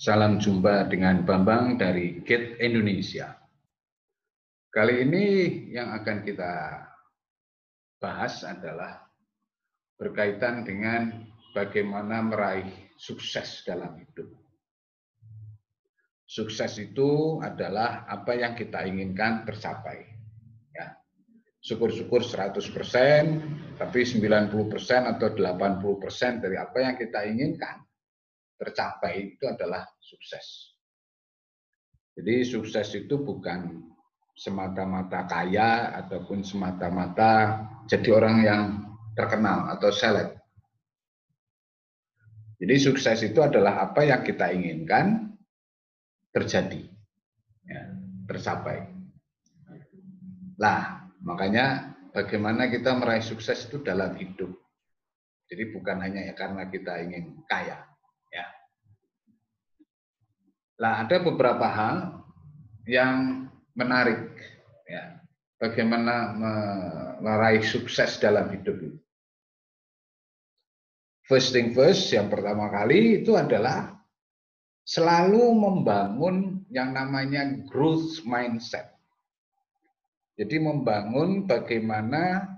Salam jumpa dengan Bambang dari Gate Indonesia. Kali ini yang akan kita bahas adalah berkaitan dengan bagaimana meraih sukses dalam hidup. Sukses itu adalah apa yang kita inginkan tercapai. Ya. Syukur-syukur 100%, tapi 90% atau 80% dari apa yang kita inginkan tercapai itu adalah sukses. Jadi sukses itu bukan semata-mata kaya ataupun semata-mata jadi orang yang terkenal atau seleb. Jadi sukses itu adalah apa yang kita inginkan terjadi, ya, tercapai. Lah, makanya bagaimana kita meraih sukses itu dalam hidup. Jadi bukan hanya ya karena kita ingin kaya, ya. Lah ada beberapa hal yang menarik, ya. Bagaimana meraih sukses dalam hidup itu. First thing first, yang pertama kali itu adalah selalu membangun yang namanya growth mindset. Jadi membangun bagaimana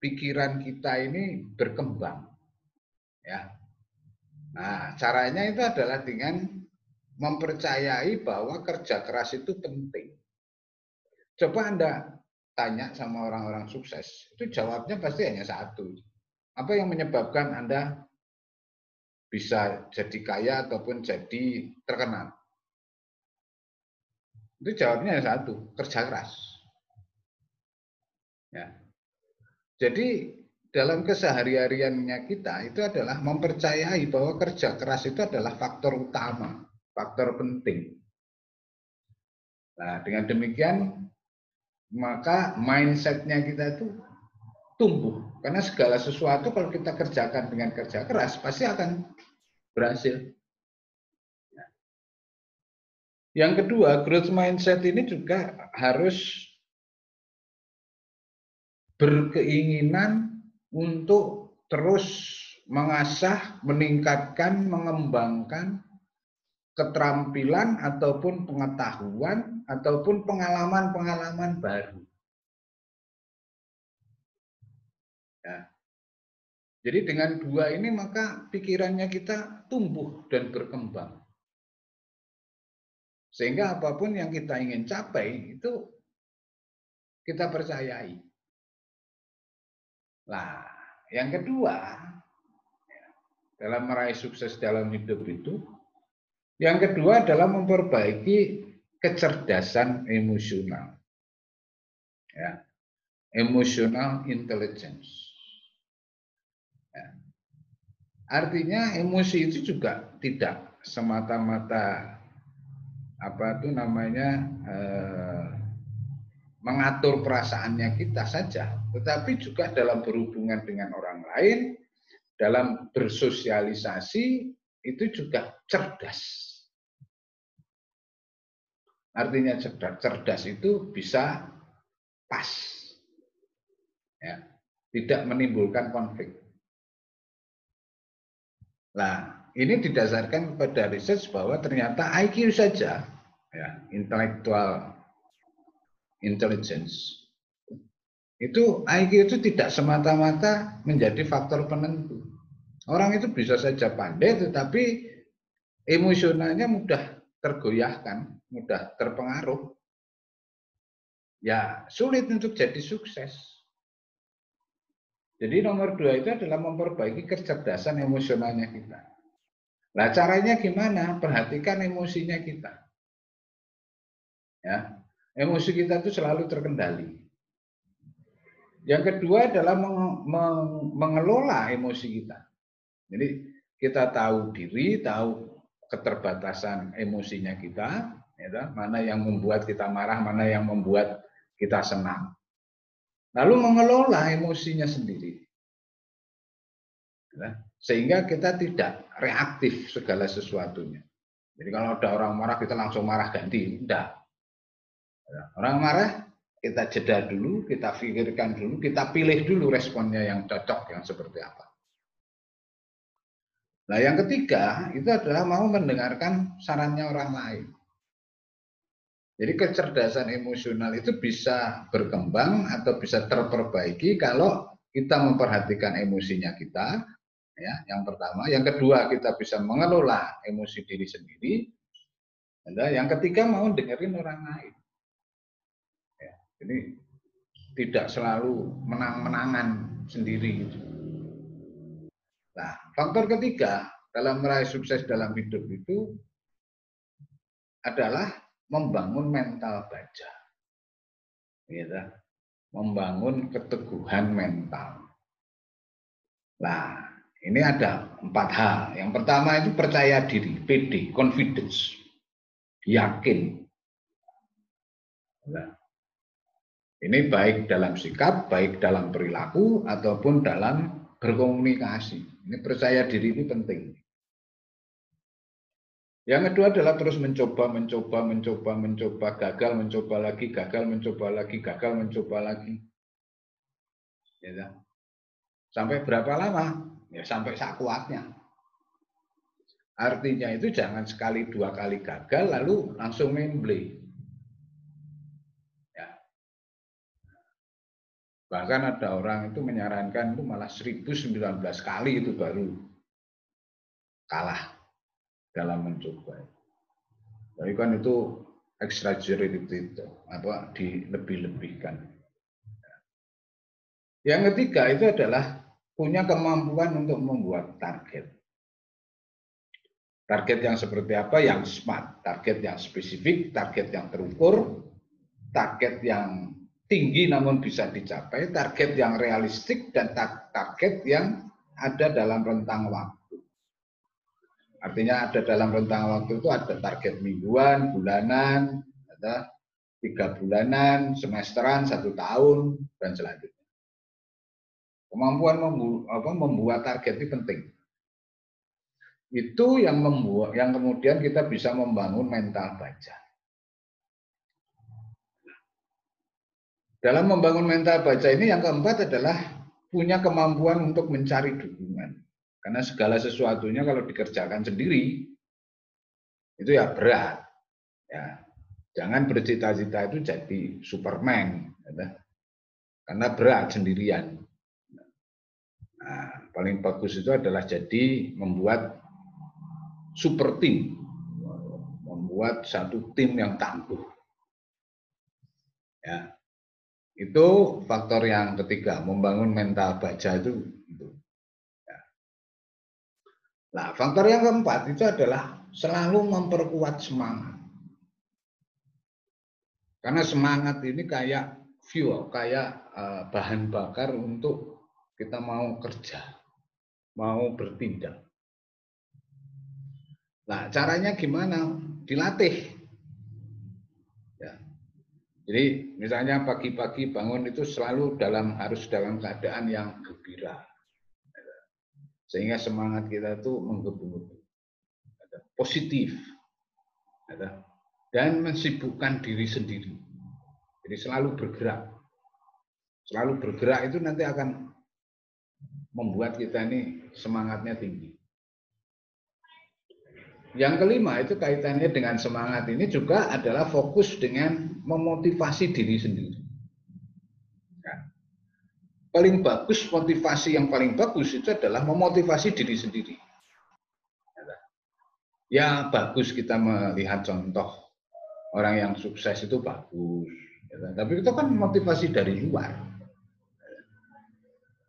pikiran kita ini berkembang. Ya. Nah, caranya itu adalah dengan mempercayai bahwa kerja keras itu penting. Coba Anda tanya sama orang-orang sukses, itu jawabnya pasti hanya satu. Apa yang menyebabkan Anda bisa jadi kaya ataupun jadi terkenal? Itu jawabnya satu, kerja keras. Ya. Jadi dalam kesehari-hariannya kita itu adalah mempercayai bahwa kerja keras itu adalah faktor utama, faktor penting. Nah, dengan demikian maka mindsetnya kita itu tumbuh. Karena segala sesuatu kalau kita kerjakan dengan kerja keras, pasti akan berhasil. Yang kedua, growth mindset ini juga harus berkeinginan untuk terus mengasah, meningkatkan, mengembangkan keterampilan ataupun pengetahuan ataupun pengalaman-pengalaman baru. Ya. Jadi dengan dua ini maka pikirannya kita tumbuh dan berkembang. Sehingga apa pun yang kita ingin capai itu kita percayai. Nah, yang kedua, ya, dalam meraih sukses dalam hidup itu, yang kedua adalah memperbaiki kecerdasan emosional. Ya. Emotional intelligence. Artinya emosi itu juga tidak semata-mata apa itu namanya eh, mengatur perasaannya kita saja, tetapi juga dalam berhubungan dengan orang lain, dalam bersosialisasi itu juga cerdas. Artinya cerdas, cerdas itu bisa pas, ya, tidak menimbulkan konflik. Nah, ini didasarkan pada research bahwa ternyata IQ saja, ya, intellectual intelligence, itu IQ itu tidak semata-mata menjadi faktor penentu. Orang itu bisa saja pandai, tetapi emosionalnya mudah tergoyahkan, mudah terpengaruh. Ya, sulit untuk jadi sukses. Jadi nomor dua itu adalah memperbaiki kecerdasan emosionalnya kita. Nah caranya gimana? Perhatikan emosinya kita. Ya, emosi kita itu selalu terkendali. Yang kedua adalah meng meng mengelola emosi kita. Jadi kita tahu diri, tahu keterbatasan emosinya kita, ya, mana yang membuat kita marah, mana yang membuat kita senang. Lalu mengelola emosinya sendiri. Ya, sehingga kita tidak reaktif segala sesuatunya. Jadi kalau ada orang marah kita langsung marah ganti, tidak. Ya, orang marah kita jeda dulu, kita pikirkan dulu, kita pilih dulu responnya yang cocok, yang seperti apa. Nah, yang ketiga itu adalah mau mendengarkan sarannya orang lain. Jadi kecerdasan emosional itu bisa berkembang atau bisa terperbaiki kalau kita memperhatikan emosinya kita, ya. Yang pertama, yang kedua kita bisa mengelola emosi diri sendiri. Dan yang ketiga mau dengerin orang lain. Ya, jadi tidak selalu menang-menangan sendiri. Nah, faktor ketiga dalam meraih sukses dalam hidup itu adalah membangun mental baja. Gitu. Membangun keteguhan mental. Nah, ini ada empat hal. Yang pertama itu percaya diri, PD, confidence, yakin. Nah, ini baik dalam sikap, baik dalam perilaku, ataupun dalam berkomunikasi. Ini percaya diri ini penting. Yang kedua adalah terus mencoba, mencoba, mencoba, mencoba, gagal, mencoba lagi, gagal, mencoba lagi, gagal, mencoba lagi. Ya, sampai berapa lama? Ya sampai sakuatnya. Artinya itu jangan sekali dua kali gagal lalu langsung memble. Bahkan ada orang itu menyarankan itu malah 1019 kali itu baru kalah dalam mencoba. Tapi kan itu exaggerated itu, apa dilebih-lebihkan. Yang ketiga itu adalah punya kemampuan untuk membuat target. Target yang seperti apa? Yang smart, target yang spesifik, target yang terukur, target yang tinggi namun bisa dicapai, target yang realistik dan target yang ada dalam rentang waktu. Artinya ada dalam rentang waktu itu ada target mingguan, bulanan, ada tiga bulanan, semesteran, satu tahun, dan selanjutnya. Kemampuan membuat target itu penting. Itu yang membuat, yang kemudian kita bisa membangun mental baja. Dalam membangun mental baca ini yang keempat adalah punya kemampuan untuk mencari dukungan. Karena segala sesuatunya kalau dikerjakan sendiri itu ya berat. Ya, jangan bercita-cita itu jadi Superman, ya. karena berat sendirian. Nah, paling bagus itu adalah jadi membuat super team, membuat satu tim yang tangguh. Ya, itu faktor yang ketiga, membangun mental baja itu. Ya. Nah, faktor yang keempat itu adalah selalu memperkuat semangat. Karena semangat ini kayak fuel, kayak uh, bahan bakar untuk kita mau kerja, mau bertindak. Nah, caranya gimana? Dilatih. Jadi misalnya pagi-pagi bangun itu selalu dalam harus dalam keadaan yang gembira. Sehingga semangat kita itu menggebu-gebu. Positif. Dan mensibukkan diri sendiri. Jadi selalu bergerak. Selalu bergerak itu nanti akan membuat kita ini semangatnya tinggi. Yang kelima itu kaitannya dengan semangat ini juga adalah fokus dengan memotivasi diri sendiri. Ya. Paling bagus motivasi yang paling bagus itu adalah memotivasi diri sendiri. Ya bagus kita melihat contoh orang yang sukses itu bagus. Ya, tapi itu kan motivasi dari luar.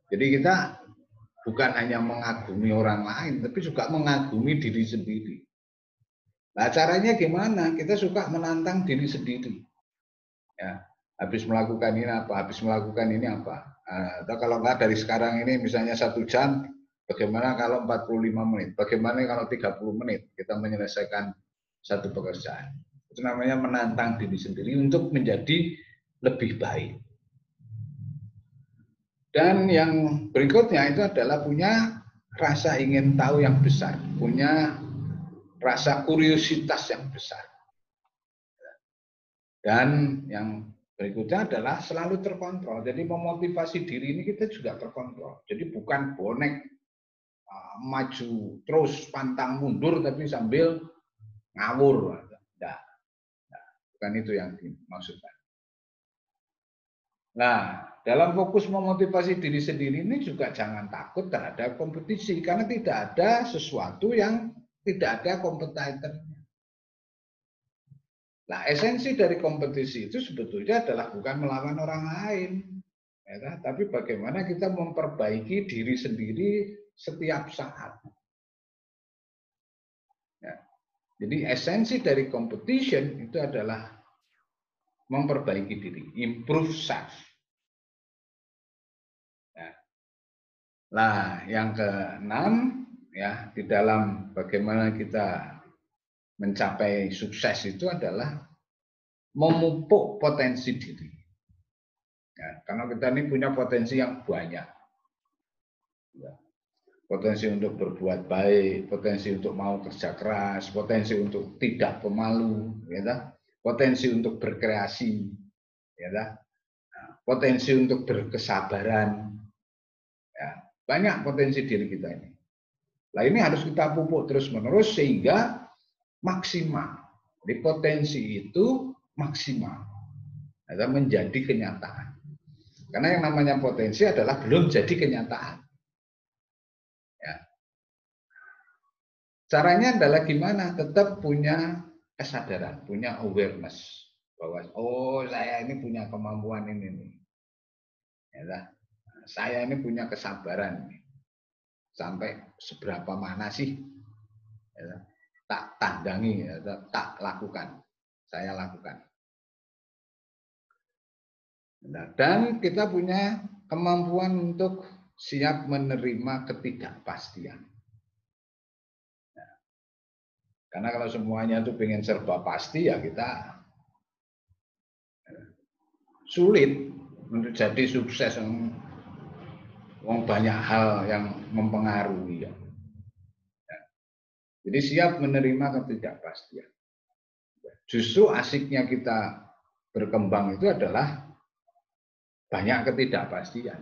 Jadi kita bukan hanya mengagumi orang lain, tapi juga mengagumi diri sendiri. Nah caranya gimana? Kita suka menantang diri sendiri. Ya, habis melakukan ini apa? Habis melakukan ini apa? Nah, atau kalau enggak dari sekarang ini misalnya satu jam, bagaimana kalau 45 menit? Bagaimana kalau 30 menit kita menyelesaikan satu pekerjaan? Itu namanya menantang diri sendiri untuk menjadi lebih baik. Dan yang berikutnya itu adalah punya rasa ingin tahu yang besar, punya rasa kuriositas yang besar. Dan yang berikutnya adalah selalu terkontrol. Jadi memotivasi diri ini kita juga terkontrol. Jadi bukan bonek uh, maju terus pantang mundur tapi sambil ngawur. Nah, bukan itu yang dimaksudkan. Nah, dalam fokus memotivasi diri sendiri ini juga jangan takut terhadap kompetisi karena tidak ada sesuatu yang tidak ada kompetitornya. Nah, esensi dari kompetisi itu sebetulnya adalah bukan melawan orang lain, ya, tapi bagaimana kita memperbaiki diri sendiri setiap saat. Ya. Jadi esensi dari competition itu adalah memperbaiki diri, improve self. Nah, yang keenam ya di dalam bagaimana kita mencapai sukses itu adalah memupuk potensi diri. Ya, karena kita ini punya potensi yang banyak. Ya. Potensi untuk berbuat baik, potensi untuk mau kerja keras, potensi untuk tidak pemalu, ya, potensi untuk berkreasi, ya, nah, potensi untuk berkesabaran, banyak potensi diri kita ini. Nah ini harus kita pupuk terus-menerus sehingga maksimal. Di potensi itu maksimal. Atau menjadi kenyataan. Karena yang namanya potensi adalah belum jadi kenyataan. Ya. Caranya adalah gimana? Tetap punya kesadaran, punya awareness bahwa oh saya ini punya kemampuan ini nih. Ya, saya ini punya kesabaran sampai seberapa mana sih ya, tak tandangi tak lakukan. Saya lakukan. Nah, dan kita punya kemampuan untuk siap menerima ketidakpastian. Nah, karena kalau semuanya itu pengen serba pasti ya kita ya, sulit untuk jadi sukses. Wong banyak hal yang mempengaruhi ya. Jadi siap menerima ketidakpastian. Justru asiknya kita berkembang itu adalah banyak ketidakpastian.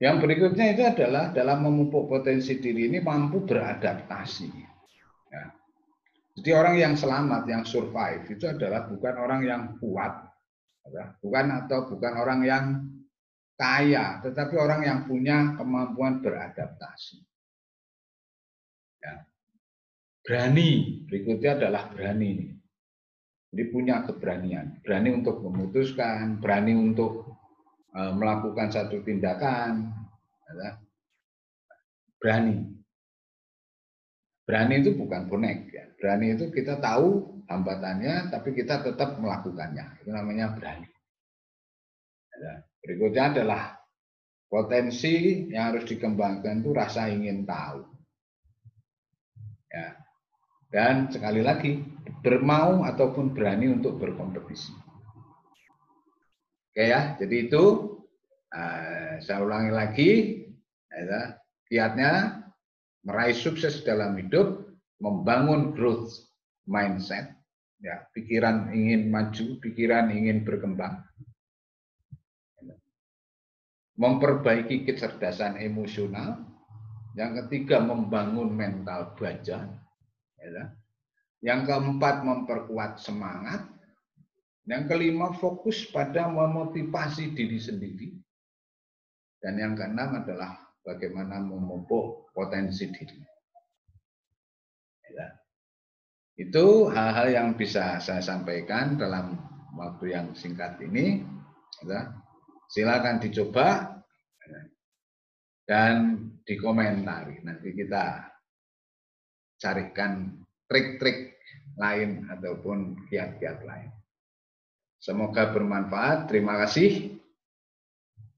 Yang berikutnya itu adalah dalam memupuk potensi diri ini mampu beradaptasi. Ya. Jadi orang yang selamat, yang survive itu adalah bukan orang yang kuat, bukan atau bukan orang yang kaya, tetapi orang yang punya kemampuan beradaptasi. Ya. Berani, berikutnya adalah berani. Jadi punya keberanian, berani untuk memutuskan, berani untuk e, melakukan satu tindakan, ya. berani. Berani itu bukan bonek, ya. berani itu kita tahu hambatannya, tapi kita tetap melakukannya. Itu namanya berani. Ya, berikutnya adalah potensi yang harus dikembangkan itu rasa ingin tahu. Ya. Dan sekali lagi, bermau ataupun berani untuk berkompetisi. Oke ya, jadi itu uh, saya ulangi lagi, ya, kiatnya meraih sukses dalam hidup, membangun growth mindset, ya pikiran ingin maju, pikiran ingin berkembang, memperbaiki kecerdasan emosional, yang ketiga membangun mental baja, ya. yang keempat memperkuat semangat, yang kelima fokus pada memotivasi diri sendiri, dan yang keenam adalah bagaimana memupuk potensi diri. Ya. Itu hal-hal yang bisa saya sampaikan dalam waktu yang singkat ini. Ya. Silakan dicoba dan dikomentari. Nanti kita carikan trik-trik lain ataupun kiat-kiat lain. Semoga bermanfaat. Terima kasih.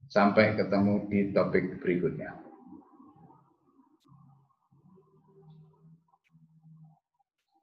Sampai ketemu di topik berikutnya.